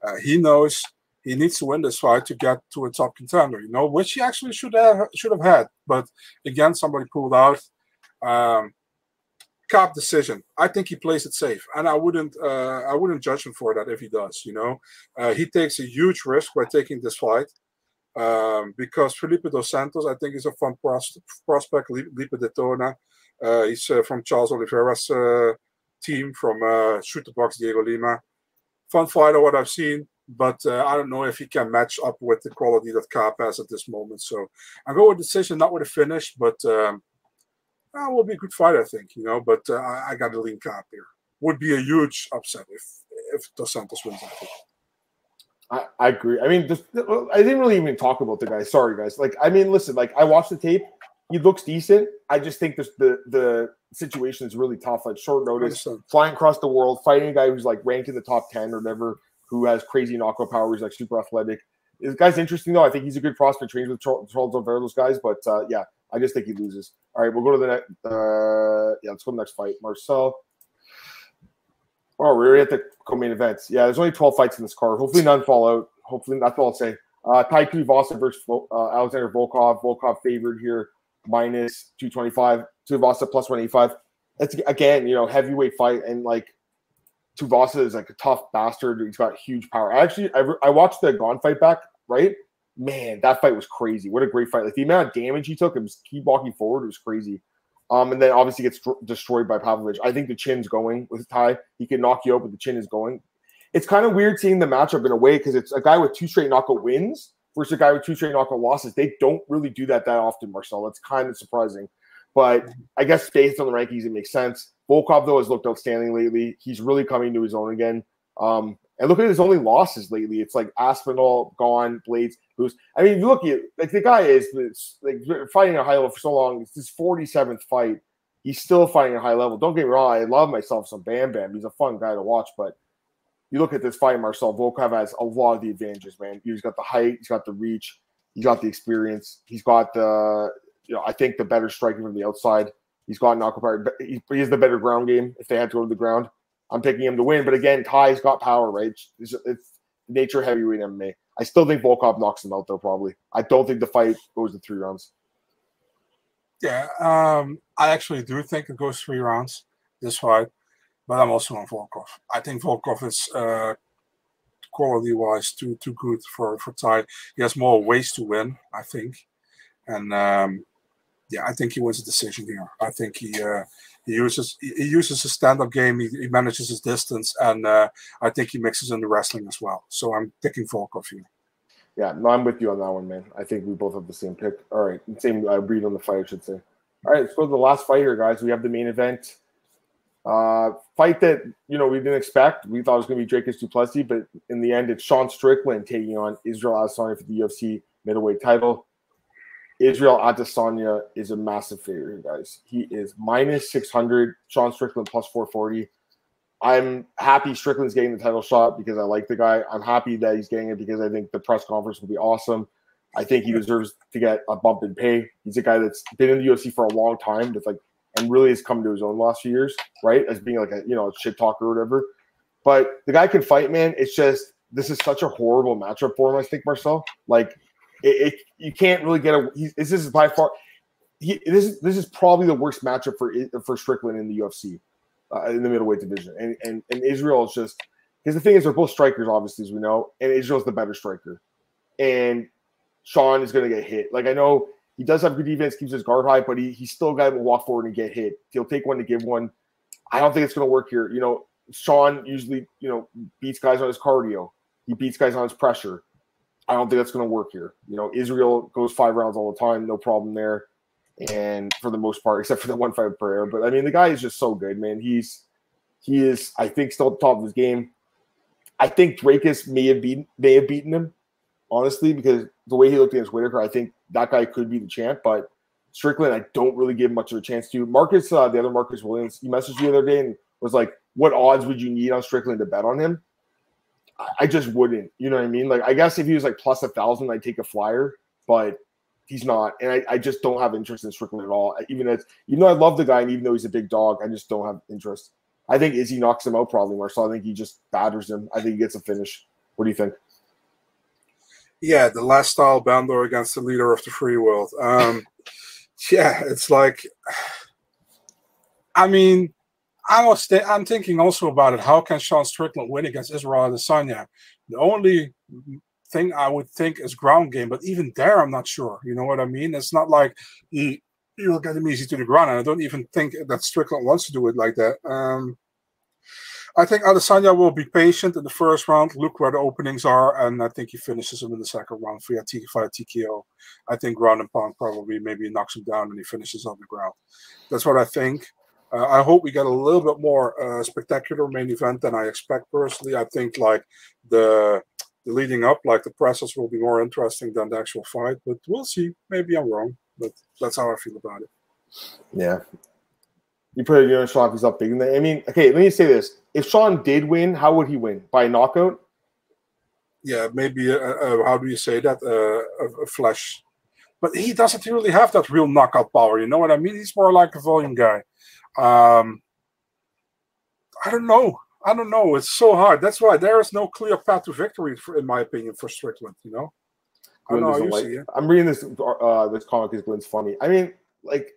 Uh, he knows he needs to win this fight to get to a top contender. You know, which he actually should have should have had. But again, somebody pulled out. Um, Kape decision. I think he plays it safe, and I wouldn't uh, I wouldn't judge him for that if he does. You know, uh, he takes a huge risk by taking this fight um, because Felipe dos Santos, I think, is a fun pros- prospect. Li- Lipe de Tona, uh, he's uh, from Charles Oliveira's uh, team from uh, Chute Boxe Diego Lima. Fun fighter, what I've seen, but uh, I don't know if he can match up with the quality that Kape has at this moment. So I go with decision, not with a finish, but um, uh, will be a good fight, I think. You know, but uh, I, I got to lean Kape here. Would be a huge upset if if Dos Santos wins. I think. I, I agree. I mean, just, I didn't really even talk about the guy. Sorry, guys. Like, I mean, listen, like I watched the tape. He looks decent. I just think this, the the situation is really tough. Like short notice, flying across the world, fighting a guy who's like ranked in the top ten or whatever, who has crazy knockout power. He's like super athletic. This guy's interesting though. I think he's a good prospect. Trains with Charles Oliveira, those guys. But uh, yeah, I just think he loses. All right, we'll go to the next. Uh, yeah, let's go to the next fight. Marcel. Oh, we're at the co-main events. Yeah, there's only 12 fights in this card. Hopefully none fall out. Hopefully that's all I'll say. Uh, Tai Tuivasa versus uh, Alexander Volkov. Volkov favored here, minus 225. To Tuivasa plus 185. That's again, you know, heavyweight fight, and like Tuivasa is like a tough bastard. He's got huge power. I actually, I, I watched the Gane fight back, right? Man, that fight was crazy. What a great fight! Like the amount of damage he took, him just keep walking forward. It was crazy. Um, and then obviously gets destroyed by Pavlovich. I think the chin's going with Tai. He can knock you out, but the chin is going. It's kind of weird seeing the matchup in a way because it's a guy with two straight knockout wins versus a guy with two straight knockout losses. They don't really do that that often, Marcel. That's kind of surprising. But I guess based on the rankings, it makes sense. Volkov though has looked outstanding lately. He's really coming to his own again. Um, and look at his only losses lately. It's like Aspinall Gane, Blaydes Lewis. I mean, look at like the guy is like fighting at high level for so long. It's his 47th fight. He's still fighting at a high level. Don't get me wrong. I love myself some Bam Bam. He's a fun guy to watch. But you look at this fight, Marcel Volkov has a lot of the advantages, man. He's got the height. He's got the reach. He's got the experience. He's got the you know I think the better striking from the outside. He's got power. He, he has the better ground game if they had to go to the ground. I'm picking him to win. But again, Tai's got power, right? It's, it's nature heavyweight MMA. I still think Volkov knocks him out, though, probably. I don't think the fight goes to three rounds. Yeah, um, I actually do think it goes three rounds this fight, but I'm also on Volkov. I think Volkov is uh, quality wise too too good for for Tai. He has more ways to win, I think, and um, yeah, I think he wins a decision here. I think he uh, He uses he uses his stand-up game. He, he manages his distance, and uh, I think he mixes in the wrestling as well. So I'm picking Volkov here. Yeah, no, I'm with you on that one, man. I think we both have the same pick. All right, same uh, read on the fight, I should say. All right, let's go to the last fight here, guys. We have the main event. Uh, fight that you know we didn't expect. We thought it was going to be Dricus Du Plessis, but in the end, it's Sean Strickland taking on Israel Adesanya for the UFC middleweight title. Israel Adesanya is a massive favorite, guys. He is minus 600. Sean Strickland plus 440. I'm happy Strickland's getting the title shot because I like the guy. I'm happy that he's getting it because I think the press conference will be awesome. I think he deserves to get a bump in pay. He's a guy that's been in the UFC for a long time, with like, and really has come to his own last few years, right? As being like a you know a shit talker or whatever. But the guy can fight, man. It's just this is such a horrible matchup for him. I think Marcel. Like, it, it you can't really get a. He, this is by far. He, this is this is probably the worst matchup for for Strickland in the UFC uh, in the middleweight division. And, and and Israel is just because the thing is they're both strikers, obviously, as we know, and Israel's the better striker. And Sean is going to get hit. Like I know he does have good defense, keeps his guard high, but he he still got to walk forward and get hit. He'll take one to give one. I don't think it's going to work here. You know, Sean usually you know beats guys on his cardio. He beats guys on his pressure. I don't think that's going to work here. You know, Israel goes five rounds all the time, no problem there and for the most part, except for the one fight prayer. But I mean, the guy is just so good, man. He's he is, I think, still at the top of his game. I think Dricus may have beaten may have beaten him, honestly, because the way he looked against Whitaker, I think that guy could be the champ. But Strickland, I don't really give much of a chance to. Marcus, uh, the other Marcus Williams, he messaged me the other day and was like, "What odds would you need on Strickland to bet on him?" I, just wouldn't. You know what I mean? Like, I guess if he was like plus a thousand, I'd take a flyer, but he's not, and I, I, just don't have interest in Strickland at all. Even as even though I love the guy, and even though he's a big dog, I just don't have interest. I think Izzy knocks him out probably, Marcel. I think he just batters him. I think he gets a finish. What do you think? Yeah, the last Stylebender against the leader of the free world. Um, yeah, it's like, I mean, I was th- I'm thinking also about it. How can Sean Strickland win against Israel Adesanya? The only thing I would think is ground game, but even there, I'm not sure. You know what I mean? It's not like he you'll get him easy to the ground, and I don't even think that Strickland wants to do it like that. Um, I think Adesanya will be patient in the first round, look where the openings are, and I think he finishes him in the second round via, T- via TKO. I think ground and pound probably maybe knocks him down and he finishes on the ground. That's what I think. Uh, I hope we get a little bit more uh, spectacular main event than I expect personally. I think like the the leading up, like the presses, will be more interesting than the actual fight. But we'll see. Maybe I'm wrong, but that's how I feel about it. Yeah. You put you know Sean he's up big. I mean, okay, let me say this: if Sean did win, how would he win? By knockout? Yeah, maybe. Uh, uh, how do you say that? Uh, a, a flash. But he doesn't really have that real knockout power. You know what I mean? He's more like a volume guy. Um, I don't know. I don't know. It's so hard. That's why there is no clear path to victory, for, in my opinion, for Strickland. You know. I know you like, see it. I'm reading this uh, this comic because Glenn's funny. I mean, like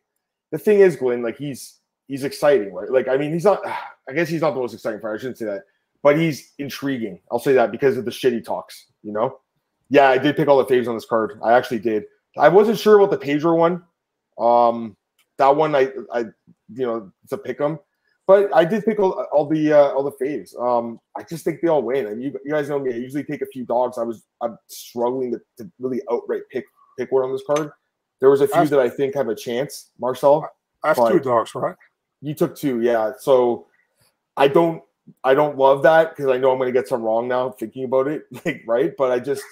the thing is, Glenn, like he's he's exciting, right? Like I mean, he's not. I guess he's not the most exciting fighter. I shouldn't say that, but he's intriguing. I'll say that because of the shit he talks. You know. Yeah, I did pick all the faves on this card. I actually did. I wasn't sure about the Pedro one. Um, that one I I you know to pick them. But I did pick all, all the uh, all the faves. Um, I just think they all win. I mean, you, you, guys know me. I usually take a few dogs. I was I'm struggling to, to really outright pick pick one on this card. There was a few that I think have a chance. Marcel, I have two dogs, right? You took two, yeah. So I don't I don't love that because I know I'm going to get some wrong now thinking about it, like right. But I just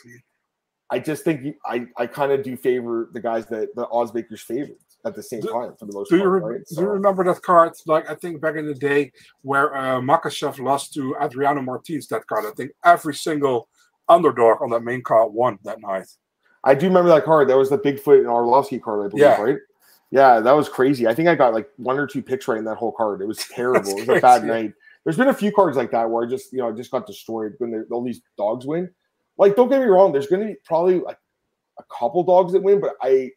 I just think you, I I kind of do favor the guys that the odds makers favor at the same do, time for the most do part. You re- right? so. Do you remember that card? Like I think back in the day where uh, Makhachev lost to Adriano Martinez. That card. I think every single underdog on that main card won that night. I do remember that card. That was the Bigfoot and Arlovsky card, I believe, yeah. right? Yeah, that was crazy. I think I got like one or two picks right in that whole card. It was terrible. it was crazy. a bad night. There's been a few cards like that where I just, you know, I just got destroyed when all these dogs win. Like, don't get me wrong. There's going to be probably like a couple dogs that win, but I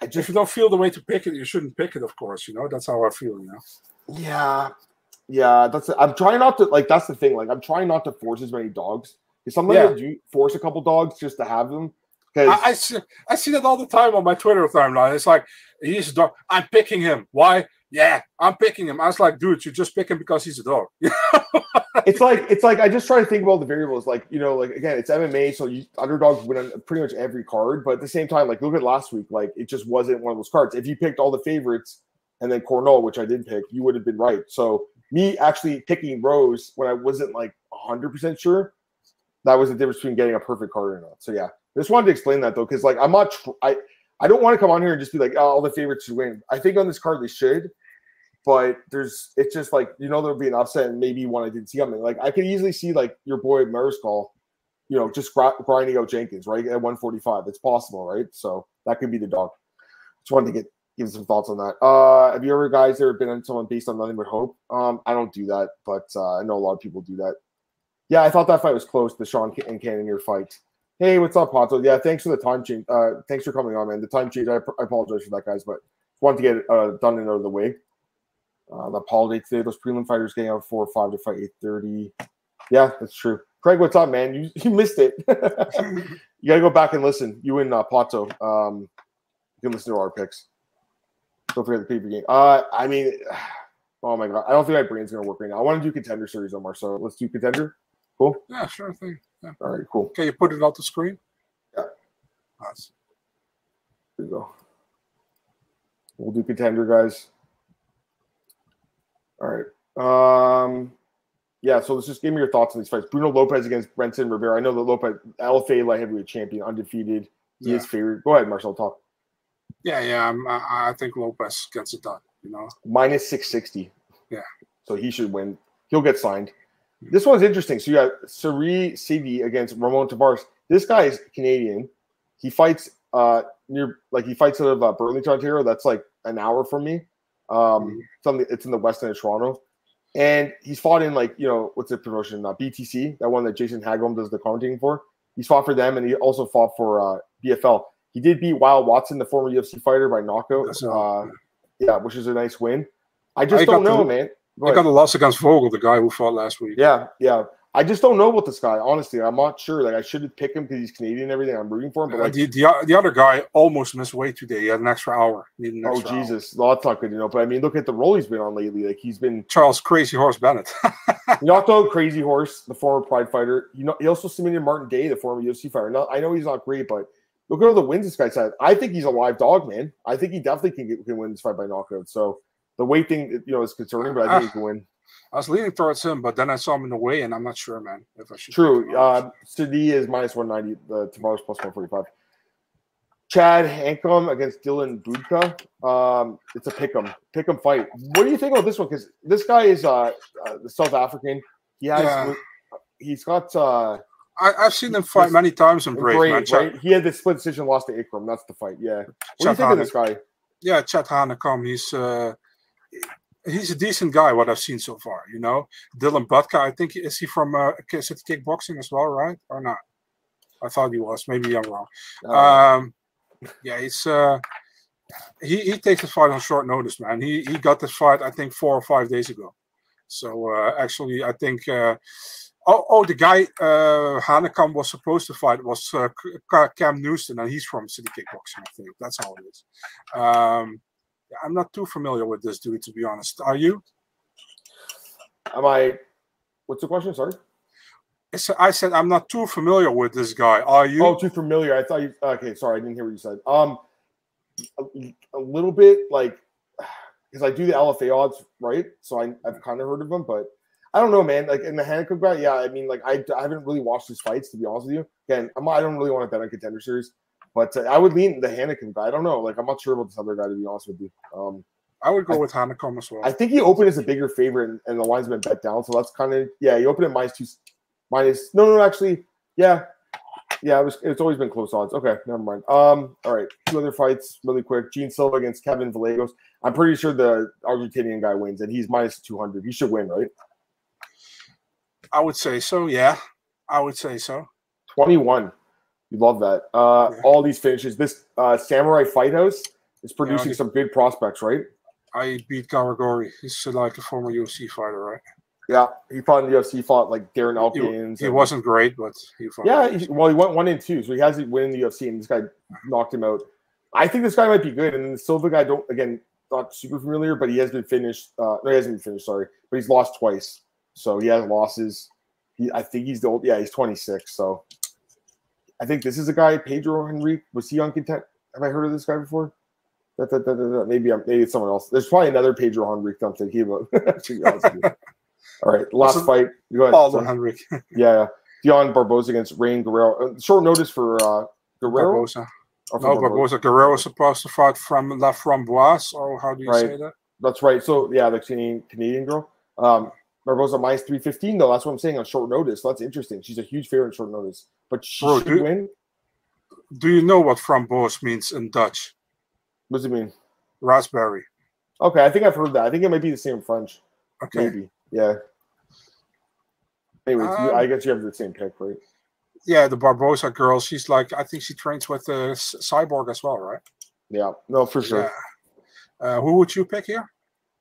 I just if you don't feel the way to pick it, you shouldn't pick it. Of course, you know that's how I feel. You know. Yeah, yeah. That's. I'm trying not to like. That's the thing. Like, I'm trying not to force as many dogs. Sometimes yeah. I do force a couple dogs just to have them. Because I, I, see, I see that all the time on my Twitter timeline. It's like he's a dog. I'm picking him. Why? Yeah, I'm picking him. I was like, dude, you just pick him because he's a dog. it's like it's like I just try to think all the variables. Like you know, like again, it's MMA, so you underdogs win on pretty much every card. But at the same time, like look at last week, like it just wasn't one of those cards. If you picked all the favorites and then Cornolle, which I did pick, you would have been right. So me actually picking Rose when I wasn't like 100 percent sure, that was the difference between getting a perfect card or not. So yeah, just wanted to explain that though, because like I'm not tr- I I don't want to come on here and just be like, oh, all the favorites should win. I think on this card they should, but there's it's just like you know there'll be an upset and maybe one I didn't see coming. Like I could easily see like your boy Mariscal, you know, just grinding out Jenkins right at 145. It's possible, right? So that could be the dog. Just wanted to get give some thoughts on that. Uh, have you ever guys ever been on someone based on nothing but hope? Um, I don't do that, but uh, I know a lot of people do that. Yeah, I thought that fight was close, the Sean and Cannonier fight. Hey, what's up, Pato? Yeah, thanks for the time change. Uh, thanks for coming on, man. The time change, I, I apologize for that, guys, but wanted to get it uh, done and out of the way. Uh, the holiday today, those prelim fighters getting out four or five to fight eight thirty. Yeah, that's true. Craig, what's up, man? You you missed it. you gotta go back and listen. You and uh, Pato. Um, you can listen to our picks. Don't forget the paper game. Uh, I mean, oh my god, I don't think my brain's gonna work right now. I want to do contender series, Omar. So let's do contender. Cool. Yeah, sure thing. Yeah. All right, cool. Can you put it on the screen? Yeah. Nice. There you go. We'll do contender, guys. All right. Um, yeah, so let's just give me your thoughts on these fights. Bruno Lopez against Brenton Rivera. I know that Lopez, LFA light heavyweight champion, undefeated. He yeah. is favored. Go ahead, Marcel. Talk. Yeah, yeah. I, I think Lopez gets it done. You know, minus six sixty. Yeah. So he should win. He'll get signed. This one's interesting. So you got Serhiy Sidey against Ramon Taveras. This guy is Canadian. He fights uh near like he fights out of uh, Burlington, Ontario. That's like an hour from me. Um, mm-hmm. it's, the, it's in the west end of Toronto, and he's fought in like you know what's the promotion? Uh, BTC, that one that Jason Hagholm does the commentating for. He's fought for them, and he also fought for uh, BFL. He did beat Wild Watson, the former UFC fighter, by knockout. Uh, yeah, which is a nice win. I just I don't know, man. Go I got a loss against Vogel, the guy who fought last week. Yeah, yeah. I just don't know about this guy. Honestly, I'm not sure. Like I should pick him because he's Canadian and everything. I'm rooting for him, but like the, the, the other guy almost missed weight today. He had an extra hour. An oh, extra oh Jesus, hour. that's not good, you know. But I mean, look at the role he's been on lately. Like he's been Charles Crazy Horse Bennett. knocked out Crazy Horse, the former Pride fighter. You know, he also submitted Martin Day, the former UFC fighter. Now I know he's not great, but look at all the wins this guy's had. I think he's a live dog, man. I think he definitely can get, can win this fight by knockout. So the weight thing, you know, is concerning, but I think he can win. I was leaning towards him, but then I saw him in the way, and I'm not sure, man, if I should. True. Uh, Sadi is minus 190. The tomorrow's plus 145. Chad Hanekom against Dylan Budka. Um, it's a pick'em, pick'em fight. What do you think about this one? Because this guy is uh, uh, the South African. He has, yeah. he's got. Uh, I, have seen him fight many times in Brave. Great, right? He had the split decision, lost to Ikram. That's the fight. Yeah. What Chet do you think of this guy? Yeah, Chad Hanekom. He's uh, he's a decent guy. What I've seen so far, you know, Dylan Butka. I think is he from uh, is it kickboxing as well, right or not? I thought he was. Maybe I'm wrong. Um, yeah, it's uh, he he takes the fight on short notice, man. He he got this fight I think four or five days ago. So uh, actually, I think. Uh, oh, oh, the guy uh, Hanekom was supposed to fight was uh, Cam Rowston, and he's from City Kickboxing. I think that's how it is. Um, I'm not too familiar with this dude, to be honest. Are you? Am I? What's the question? Sorry. I said I'm not too familiar with this guy. Are you? Oh, too familiar. I thought you. Okay, sorry, I didn't hear what you said. Um, a, a little bit like because I do the LFA odds, right? So I, I've kind of heard of him, but I don't know, man. Like in the Hanekom guy, yeah. I mean, like I, I haven't really watched his fights to be honest with you. Again, I'm, I don't really want to bet on contender series. But uh, I would lean the Hanekom guy. I don't know. Like I'm not sure about this other guy to be honest with you. Um, I would go I, with Hanekom as well. I think he opened as a bigger favorite, and, and the line's been bet down. So that's kind of yeah. He opened at minus two, minus no, no, actually, yeah, yeah. It was. It's always been close odds. Okay, never mind. Um, all right, two other fights really quick. Gene Silva against Kevin Vallejos. I'm pretty sure the Argentinian guy wins, and he's minus two hundred. He should win, right? I would say so. Yeah, I would say so. Twenty one. You love that. Uh, yeah. All these finishes. This uh, Samurai Fight House is producing yeah, some good prospects, right? I beat Garagori. He's like a former UFC fighter, right? Yeah, he fought in the UFC. Fought like Darren Elkins. He, he wasn't great, but he fought. Yeah, he, well, he went one and two, so he has to win the UFC, and this guy knocked him out. I think this guy might be good, and the Silva guy don't again. not super familiar, but he has been finished. Uh, no, he hasn't been finished. Sorry, but he's lost twice, so he has losses. He, I think he's the old. Yeah, he's 26. So I think this is a guy. Pedro Henrique was he on content? Have I heard of this guy before? That, that, that, that, maybe I'm, maybe it's someone else. There's probably another Pedro Henrique I'm thinking about. All right, last fight. Go ahead. Aldo Henrique. yeah, yeah. Dion Barbosa against Rain Guerrero. Uh, short notice for uh, Guerrero. Barboza. No, Barbosa. Guerrero was supposed to fight from La Framboise, or how do you right. say that? That's right. So yeah, the Canadian Canadian girl. Um, Barboza minus three fifteen though. That's what I'm saying on short notice. So that's interesting. She's a huge favorite on short notice, but she Bro, should do, win. Do you know what framboos means in Dutch? What does it mean? Raspberry. Okay, I think I've heard that. I think it might be the same French. Okay. Maybe. Yeah. Anyways, um, I guess you have the same pick, right? Yeah, the Barbosa girl. She's like, I think she trains with the uh, Cyborg as well, right? Yeah. No, for sure. Yeah. Uh, who would you pick here?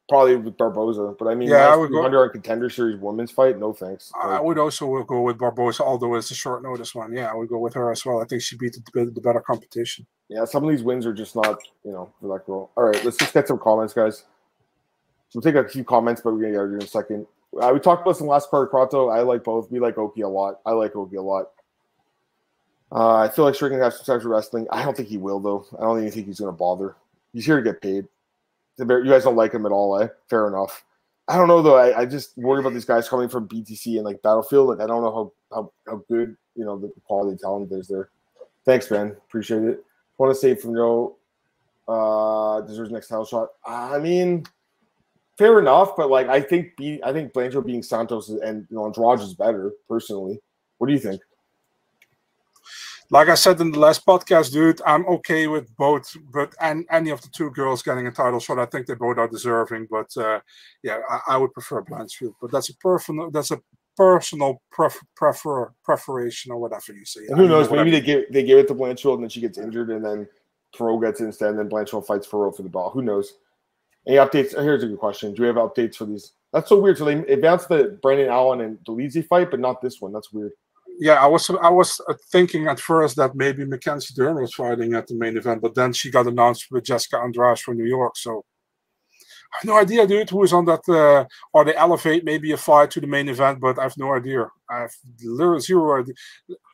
Probably with Barboza, but I mean, yeah, I would go under on contender series women's fight. No thanks. I would also go with Barboza, although it's a short notice one. Yeah, I would go with her as well. I think she beat the, the better competition. Yeah, some of these wins are just not, you know, for that girl. All right, let's just get some comments, guys. So we'll take a few comments, but we're gonna get out in a second. Uh, we talked about some last card Prato. I like both. We like Oki a lot. I like Oki a lot. Uh, I feel like Strickland has some for wrestling. I don't think he will though. I don't even think he's gonna bother. He's here to get paid. You guys don't like him at all, eh? Fair enough. I don't know though. I, I just worry about these guys coming from BTC and like Battlefield. Like I don't know how how, how good you know the quality of talent is there. Thanks, man. Appreciate it. Want to say from Joe uh deserves next title shot. I mean, fair enough, but like I think be, I think Blanchfield being Santos and you know Andrade is better personally. What do you think? Like I said in the last podcast, dude, I'm okay with both, but and any of the two girls getting a title shot. I think they both are deserving, but uh, yeah, I, I, would prefer Blanchfield. But that's a personal, that's a personal pref- prefer preferation or whatever you say. And who knows? Know maybe they give they give it to Blanchfield and then she gets injured, and then Pro gets instead, and then Blanchfield fights Fiorot for the ball. Who knows? Any updates? Here's a good question. Do we have updates for these? That's so weird. So they advanced the Brendan Allen and Dolidze fight, but not this one. That's weird yeah, I was I was uh, thinking at first that maybe Mackenzie Dern was fighting at the main event, but then she got announced with Jessica Andrade from New York. So I have no idea, dude, who is on that. Uh, or they elevate maybe a fight to the main event, but I have no idea. I have literally zero idea.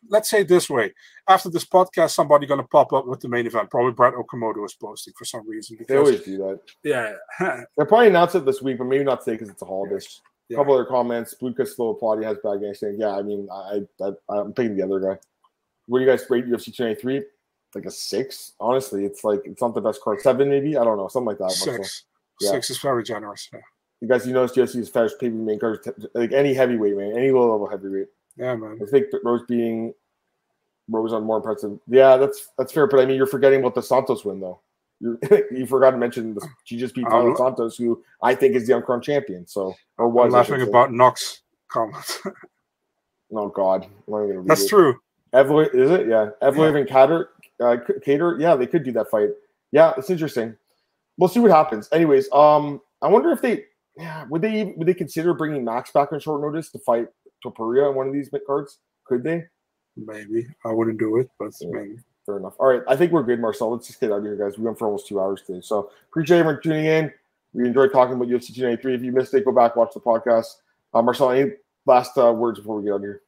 Let's say this way: after this podcast, somebody gonna pop up with the main event. Probably Brett Okamoto is posting for some reason. Because, they always do that. Yeah, they're probably announce it this week, but maybe not today because it's a holiday. Yeah. A couple other comments. Lucas Slovaplati has bad game saying, Yeah, I mean, I, I I'm picking the other guy. What do you guys rate UFC 293? Like a six. Honestly, it's like it's not the best card. Seven, maybe. I don't know, something like that. Six. Yeah. Six is very generous. Yeah. You guys, you notice UFC is fast pay main cards, like any heavyweight man, any low level heavyweight. Yeah, man. I think Rose being Rose on more impressive. Yeah, that's that's fair. But I mean, you're forgetting about the Santos win though. you forgot to mention the, she just beat Paulo Santos, who I think is the uncrowned champion. So, or was I'm laughing about Knox comment. oh God, that's true. Evloev, is it? Yeah, Evloev yeah. and Kattar, uh, Kattar. Yeah, they could do that fight. Yeah, it's interesting. We'll see what happens. Anyways, um, I wonder if they, yeah, would they would they consider bringing Max back on short notice to fight Topuria on one of these cards? Could they? Maybe I wouldn't do it, but yeah. maybe. Fair enough. All right. I think we're good, Marcel. Let's just get out of here, guys. We went for almost two hours today. So appreciate everyone tuning in. We enjoyed talking about UFC 293. If you missed it, go back, watch the podcast. Uh, Marcel, any last uh, words before we get out of here?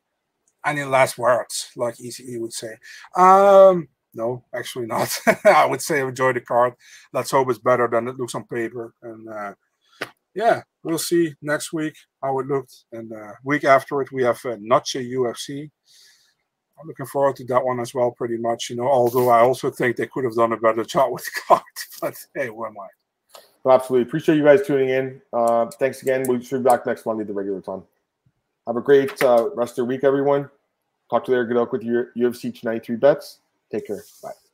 Any last words, like Izzy would say? Um, no, actually not. I would say enjoy the card. Let's hope it's better than it looks on paper. And uh, yeah, we'll see next week how it looked. And uh, week after it, we have uh, Noche UFC. I'm looking forward to that one as well, pretty much. You know, although I also think they could have done a better job with card, but hey, where am I? Well, absolutely. Appreciate you guys tuning in. Uh, thanks again. We should be back next Monday the regular time. Have a great uh, rest of your week, everyone. Talk to you later. Good luck with your UFC 293 bets. Take care. Bye.